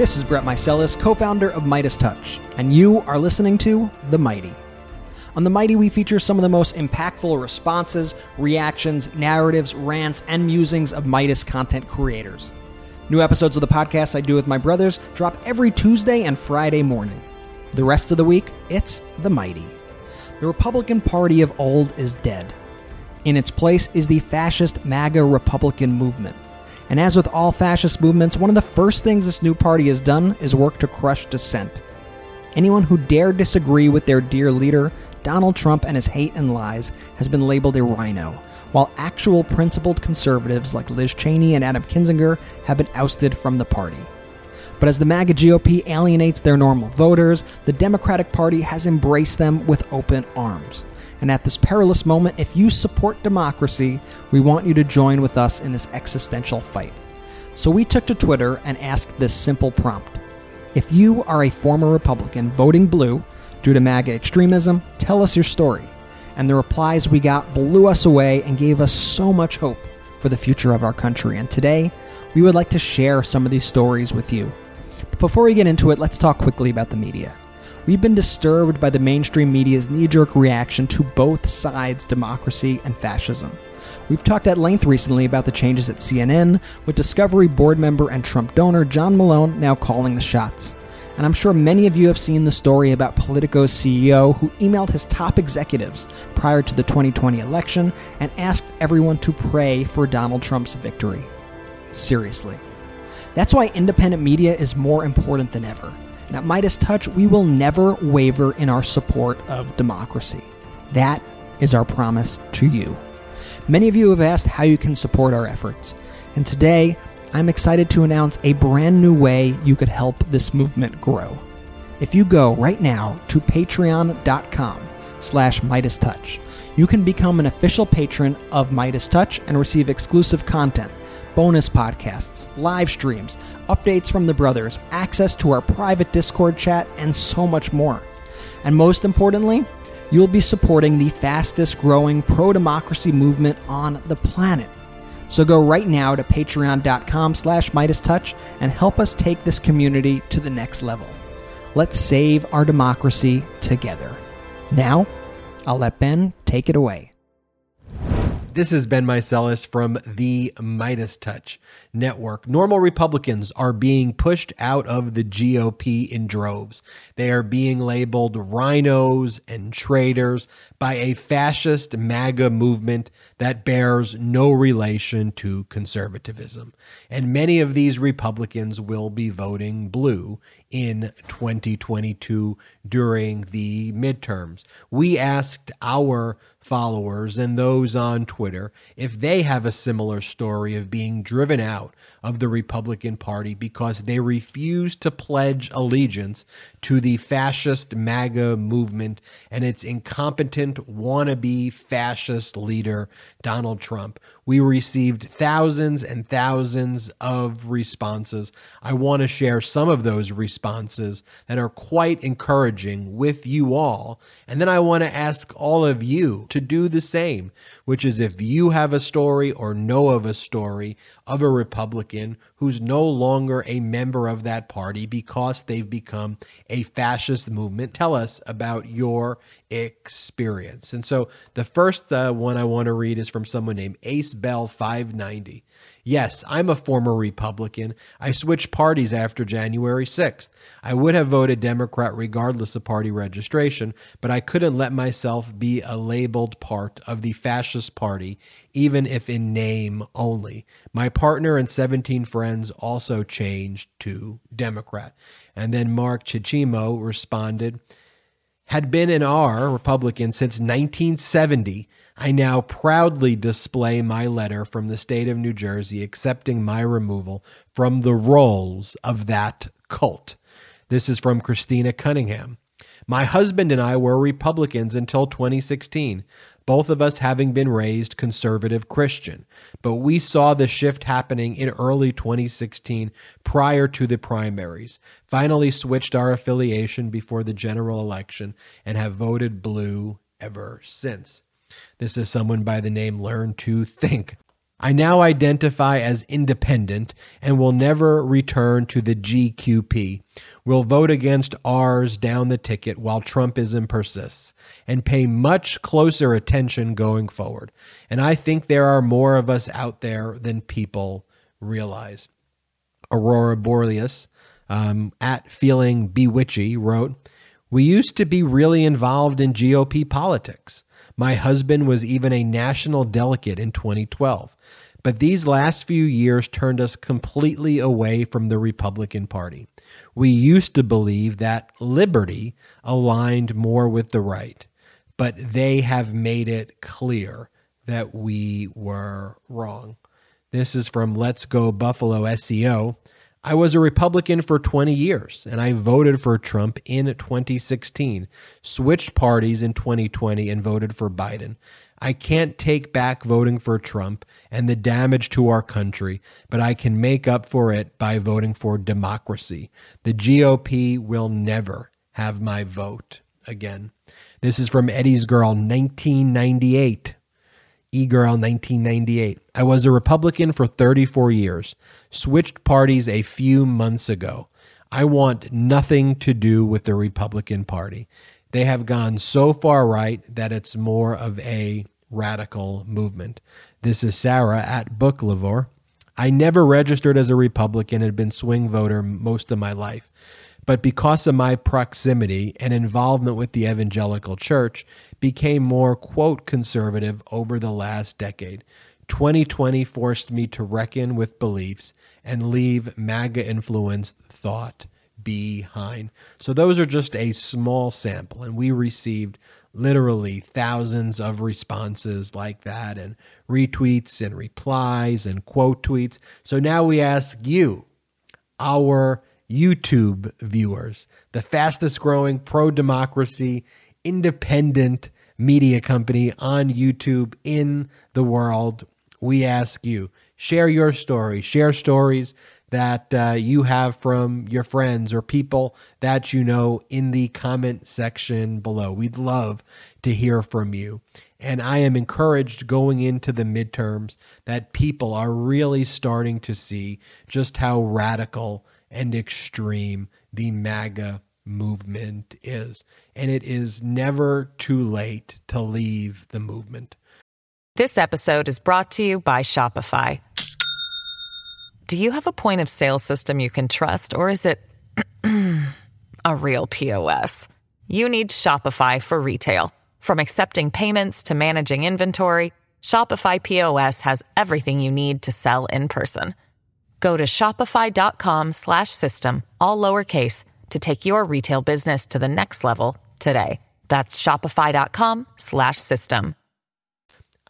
This is Brett Meiselas, co founder of Meidas Touch, and you are listening to The Mighty. On The Mighty, we feature some of the most impactful responses, reactions, narratives, rants, and musings of Meidas content creators. New episodes of the podcast I do with my brothers drop every Tuesday and Friday morning. The rest of the week, it's The Mighty. The Republican Party of old is dead. In its place is the fascist MAGA Republican movement. And as with all fascist movements, one of the first things this new party has done is work to crush dissent. Anyone who dared disagree with their dear leader, Donald Trump, and his hate and lies has been labeled a RINO, while actual principled conservatives like Liz Cheney and Adam Kinzinger have been ousted from the party. But as the MAGA GOP alienates their normal voters, the Democratic Party has embraced them with open arms. And at this perilous moment, if you support democracy, we want you to join with us in this existential fight. So we took to Twitter and asked this simple prompt If you are a former Republican voting blue due to MAGA extremism, tell us your story. And the replies we got blew us away and gave us so much hope for the future of our country. And today, we would like to share some of these stories with you. But before we get into it, let's talk quickly about the media. We've been disturbed by the mainstream media's knee jerk reaction to both sides' democracy and fascism. We've talked at length recently about the changes at CNN, with Discovery board member and Trump donor John Malone now calling the shots. And I'm sure many of you have seen the story about Politico's CEO who emailed his top executives prior to the 2020 election and asked everyone to pray for Donald Trump's victory. Seriously. That's why independent media is more important than ever. And at Meidas Touch, we will never waver in our support of democracy. That is our promise to you. Many of you have asked how you can support our efforts. And today, I'm excited to announce a brand new way you could help this movement grow. If you go right now to patreon.com slash Meidas Touch, you can become an official patron of Meidas Touch and receive exclusive content bonus podcasts, live streams, updates from the brothers, access to our private Discord chat, and so much more. And most importantly, you'll be supporting the fastest growing pro democracy movement on the planet. So go right now to patreon.com slash Meidas Touch and help us take this community to the next level. Let's save our democracy together. Now, I'll let Ben take it away. This is Ben Meiselas from the Meidas Touch Network. Normal Republicans are being pushed out of the GOP in droves. They are being labeled RINOs and traitors by a fascist MAGA movement that bears no relation to conservatism. And many of these Republicans will be voting blue in 2022 during the midterms. We asked our followers and those on Twitter if they have a similar story of being driven out of the Republican Party because they refuse to pledge allegiance to the fascist MAGA movement and its incompetent wannabe fascist leader, Donald Trump. We received thousands and thousands of responses. I want to share some of those responses that are quite encouraging with you all. And then I want to ask all of you to do the same, which is if you have a story or know of a story of a Republican who's no longer a member of that party because they've become a fascist movement, tell us about your experience. And so the first uh, one I want to read is from someone named Ace Bell 590. Yes, I'm a former Republican. I switched parties after January 6th. I would have voted Democrat regardless of party registration, but I couldn't let myself be a labeled part of the fascist party, even if in name only. My partner and 17 friends also changed to Democrat. And then Mark Chichimo responded, had been an R Republican since 1970 I now proudly display my letter from the state of New Jersey accepting my removal from the rolls of that cult. This is from Christina Cunningham. My husband and I were Republicans until 2016, both of us having been raised conservative Christian. But we saw the shift happening in early 2016 prior to the primaries, finally switched our affiliation before the general election, and have voted blue ever since. This is someone by the name Learn to Think. I now identify as independent and will never return to the GQP. Will vote against ours down the ticket while Trumpism persists and pay much closer attention going forward. And I think there are more of us out there than people realize. Aurora Borealis um, at Feeling Bewitchy wrote, We used to be really involved in GOP politics. My husband was even a national delegate in 2012. But these last few years turned us completely away from the Republican Party. We used to believe that liberty aligned more with the right, but they have made it clear that we were wrong. This is from Let's Go Buffalo SEO. I was a Republican for 20 years and I voted for Trump in 2016, switched parties in 2020 and voted for Biden. I can't take back voting for Trump and the damage to our country, but I can make up for it by voting for democracy. The GOP will never have my vote again. This is from Eddie's Girl, 1998. E Girl, 1998. I was a Republican for 34 years, switched parties a few months ago. I want nothing to do with the Republican Party. They have gone so far right that it's more of a radical movement. This is Sarah at Book Lavore. I never registered as a Republican had been swing voter most of my life. But because of my proximity and involvement with the evangelical church, became more quote conservative over the last decade. 2020 forced me to reckon with beliefs and leave MAGA influenced thought behind. So those are just a small sample, and we received literally thousands of responses like that, and retweets and replies and quote tweets. So now we ask you, our YouTube viewers, the fastest growing pro democracy, independent media company on YouTube in the world. We ask you, share your story, share stories that uh, you have from your friends or people that you know in the comment section below. We'd love to hear from you. And I am encouraged going into the midterms that people are really starting to see just how radical and extreme the MAGA movement is. And it is never too late to leave the movement. This episode is brought to you by Shopify. Do you have a point of sale system you can trust, or is it a real POS? You need Shopify for retail. From accepting payments to managing inventory, Shopify POS has everything you need to sell in person. Go to shopify.com slash system, all lowercase to take your retail business to the next level today. That's shopify.com slash system.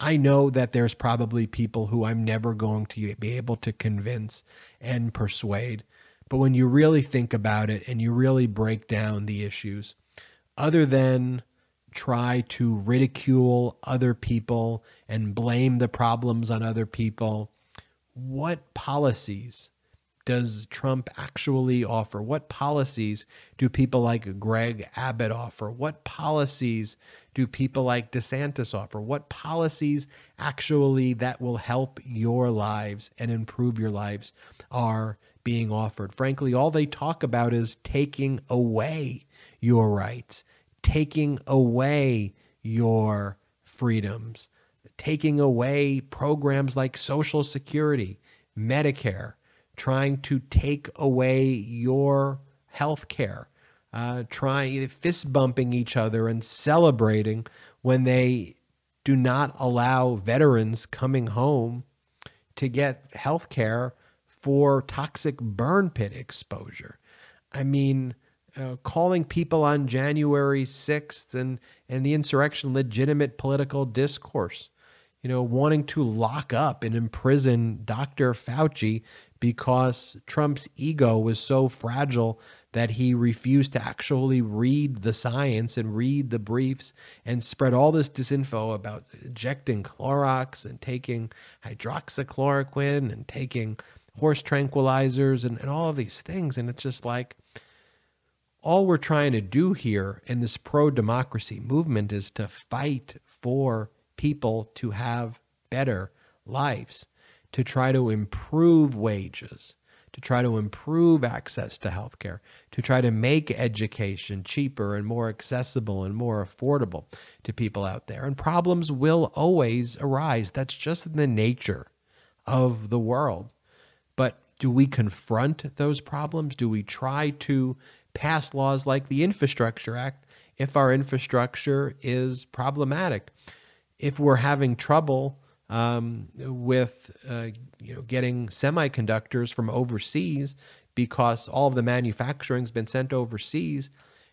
I know that there's probably people who I'm never going to be able to convince and persuade. But when you really think about it and you really break down the issues, other than try to ridicule other people and blame the problems on other people, what policies does Trump actually offer? What policies do people like Greg Abbott offer? What policies do people like DeSantis offer? What policies actually that will help your lives and improve your lives are being offered? Frankly, all they talk about is taking away your rights, taking away your freedoms, taking away programs like Social Security, Medicare, trying to take away your health care uh, trying fist bumping each other and celebrating when they do not allow veterans coming home to get health care for toxic burn pit exposure. I mean, uh, calling people on January 6th and, and the insurrection legitimate political discourse. You know, wanting to lock up and imprison Dr. Fauci because Trump's ego was so fragile that he refused to actually read the science and read the briefs and spread all this disinfo about injecting Clorox and taking hydroxychloroquine and taking horse tranquilizers and, and all of these things. And it's just like, all we're trying to do here in this pro democracy movement is to fight for people to have better lives, to try to improve wages, to try to improve access to healthcare, to try to make education cheaper and more accessible and more affordable to people out there. And problems will always arise. That's just the nature of the world. But do we confront those problems? Do we try to pass laws like the Infrastructure Act if our infrastructure is problematic? If we're having trouble um, with uh, you know getting semiconductors from overseas because all of the manufacturing's been sent overseas,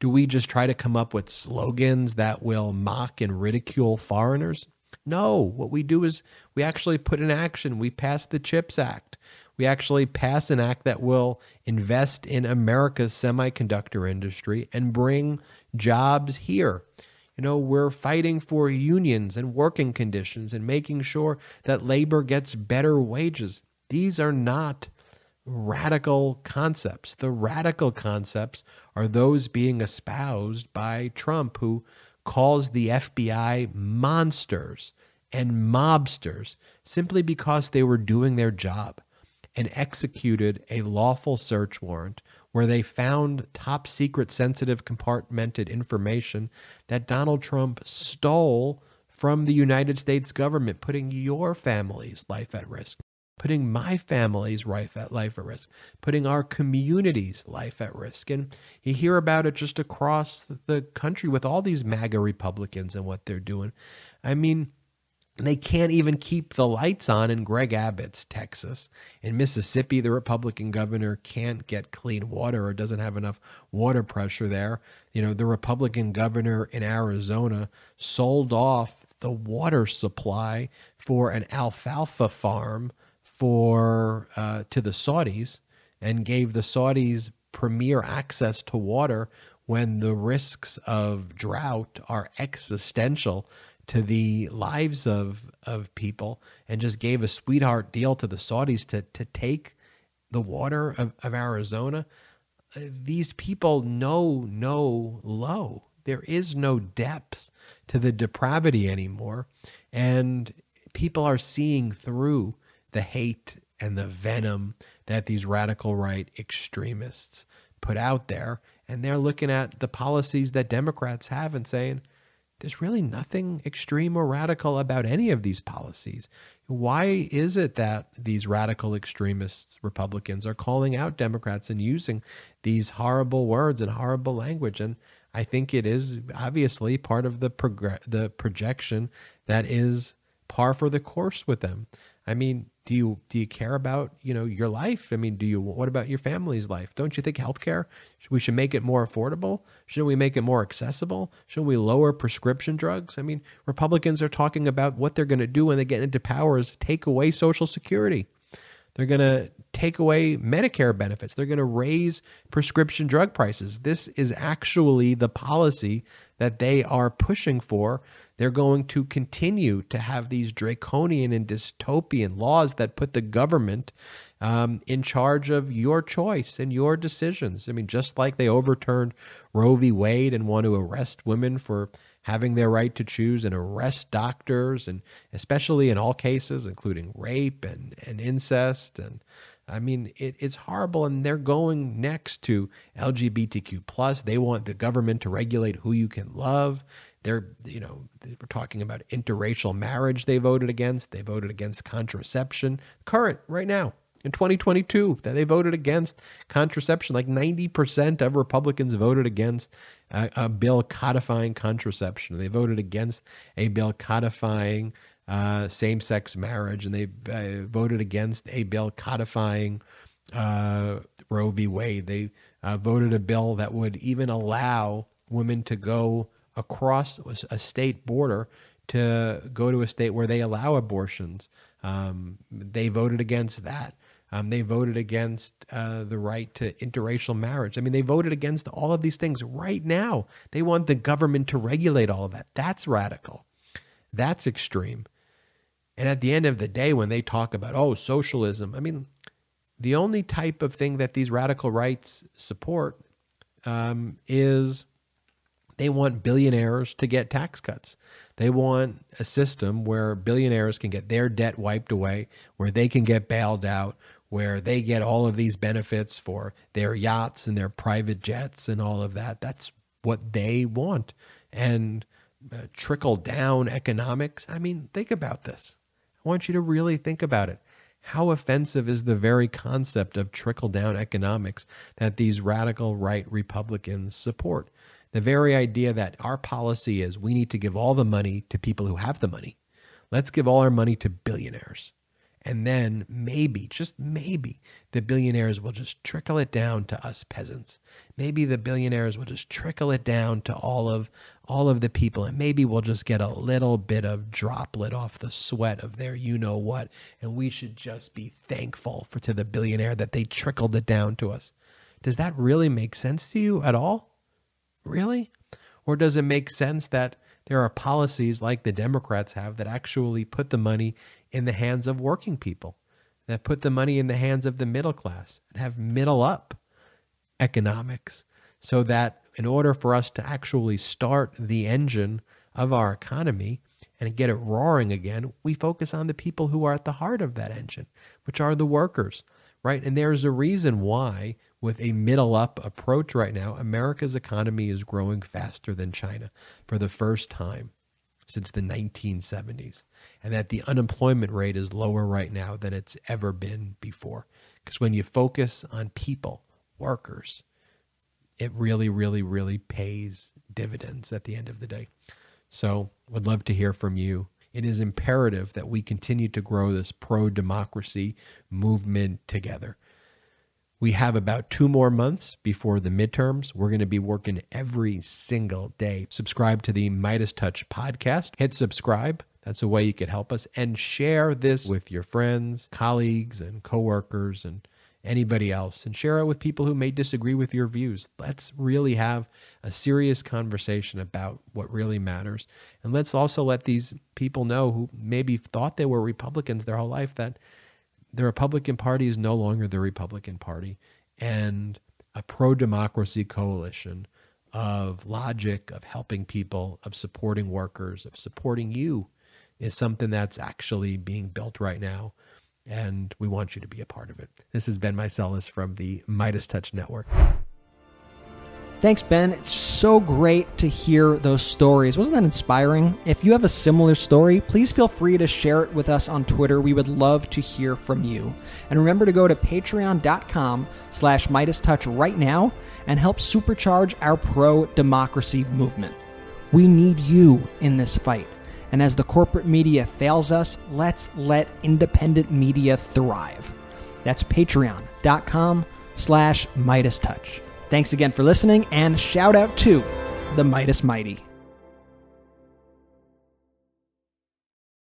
do we just try to come up with slogans that will mock and ridicule foreigners? No, what we do is we actually put in action. We pass the CHIPS Act we actually pass an act that will invest in America's semiconductor industry and bring jobs here. You know, we're fighting for unions and working conditions and making sure that labor gets better wages. These are not radical concepts. The radical concepts are those being espoused by Trump, who calls the FBI monsters and mobsters simply because they were doing their job and executed a lawful search warrant where they found top secret, sensitive, compartmented information that Donald Trump stole from the United States government, putting your family's life at risk, putting my family's life at life at risk, putting our community's life at risk. And you hear about it just across the country with all these MAGA Republicans and what they're doing. I mean, they can't even keep the lights on in Greg Abbott's Texas. In Mississippi, the Republican governor can't get clean water or doesn't have enough water pressure there. You know, the Republican governor in Arizona sold off the water supply for an alfalfa farm for uh, to the Saudis and gave the Saudis premier access to water when the risks of drought are existential to the lives of of people and just gave a sweetheart deal to the Saudis to to take the water of, of Arizona. Uh, these people know no low. There is no depths to the depravity anymore. And people are seeing through the hate and the venom that these radical right extremists put out there. And they're looking at the policies that Democrats have and saying, there's really nothing extreme or radical about any of these policies. Why is it that these radical extremist Republicans are calling out Democrats and using these horrible words and horrible language? And I think it is obviously part of the the projection that is par for the course with them. I mean, do you do you care about you know your life? I mean, do you what about your family's life? Don't you think healthcare we should make it more affordable? Shouldn't we make it more accessible? Shouldn't we lower prescription drugs? I mean, Republicans are talking about what they're going to do when they get into power is take away Social Security. They're going to take away Medicare benefits. They're going to raise prescription drug prices. This is actually the policy that they are pushing for they're going to continue to have these draconian and dystopian laws that put the government um, in charge of your choice and your decisions. I mean, just like they overturned Roe v. Wade and want to arrest women for having their right to choose and arrest doctors, and especially in all cases, including rape and, and incest and I mean, it, it's horrible, and they're going next to LGBTQ plus. They want the government to regulate who you can love. They're, you know, we're talking about interracial marriage they voted against. They voted against contraception. Current, right now, in 2022, that they voted against contraception. Like 90% of Republicans voted against a, a bill codifying contraception. They voted against a bill codifying uh, same sex marriage, and they uh, voted against a bill codifying uh, Roe v. Wade. They uh, voted a bill that would even allow women to go across a state border to go to a state where they allow abortions. Um, they voted against that. Um, they voted against uh, the right to interracial marriage. I mean, they voted against all of these things right now. They want the government to regulate all of that. That's radical. That's extreme. And at the end of the day, when they talk about, oh, socialism, I mean, the only type of thing that these radical rights support um, is they want billionaires to get tax cuts. They want a system where billionaires can get their debt wiped away, where they can get bailed out, where they get all of these benefits for their yachts and their private jets and all of that. That's what they want. And uh, trickle down economics. I mean, think about this. I want you to really think about it. How offensive is the very concept of trickle down economics that these radical right Republicans support? The very idea that our policy is we need to give all the money to people who have the money. Let's give all our money to billionaires. And then maybe, just maybe, the billionaires will just trickle it down to us peasants. Maybe the billionaires will just trickle it down to all of all of the people, and maybe we'll just get a little bit of droplet off the sweat of their you know what. And we should just be thankful for to the billionaire that they trickled it down to us. Does that really make sense to you at all? Really? Or does it make sense that there are policies like the Democrats have that actually put the money in the hands of working people, that put the money in the hands of the middle class and have middle up economics so that in order for us to actually start the engine of our economy and get it roaring again, we focus on the people who are at the heart of that engine, which are the workers, right? And there's a reason why, with a middle up approach right now, America's economy is growing faster than China for the first time since the 1970s, and that the unemployment rate is lower right now than it's ever been before. Because when you focus on people, workers, it really, really, really pays dividends at the end of the day. So, would love to hear from you. It is imperative that we continue to grow this pro democracy movement together. We have about two more months before the midterms. We're going to be working every single day. Subscribe to the Meidas Touch podcast. Hit subscribe. That's a way you could help us and share this with your friends, colleagues, and coworkers and anybody else and share it with people who may disagree with your views. Let's really have a serious conversation about what really matters. And let's also let these people know who maybe thought they were Republicans their whole life that the Republican Party is no longer the Republican Party, and a pro democracy coalition of logic, of helping people, of supporting workers, of supporting you is something that's actually being built right now. And we want you to be a part of it. This has been Meiselas from the Meidas Touch Network. Thanks, Ben. It's so great to hear those stories. Wasn't that inspiring? If you have a similar story, please feel free to share it with us on Twitter. We would love to hear from you. And remember to go to patreon.com slash MeidasTouch right now and help supercharge our pro-democracy movement. We need you in this fight. And as the corporate media fails us, let's let independent media thrive. That's patreon.com slash MeidasTouch. Thanks again for listening, and shout out to the Meidas Mighty.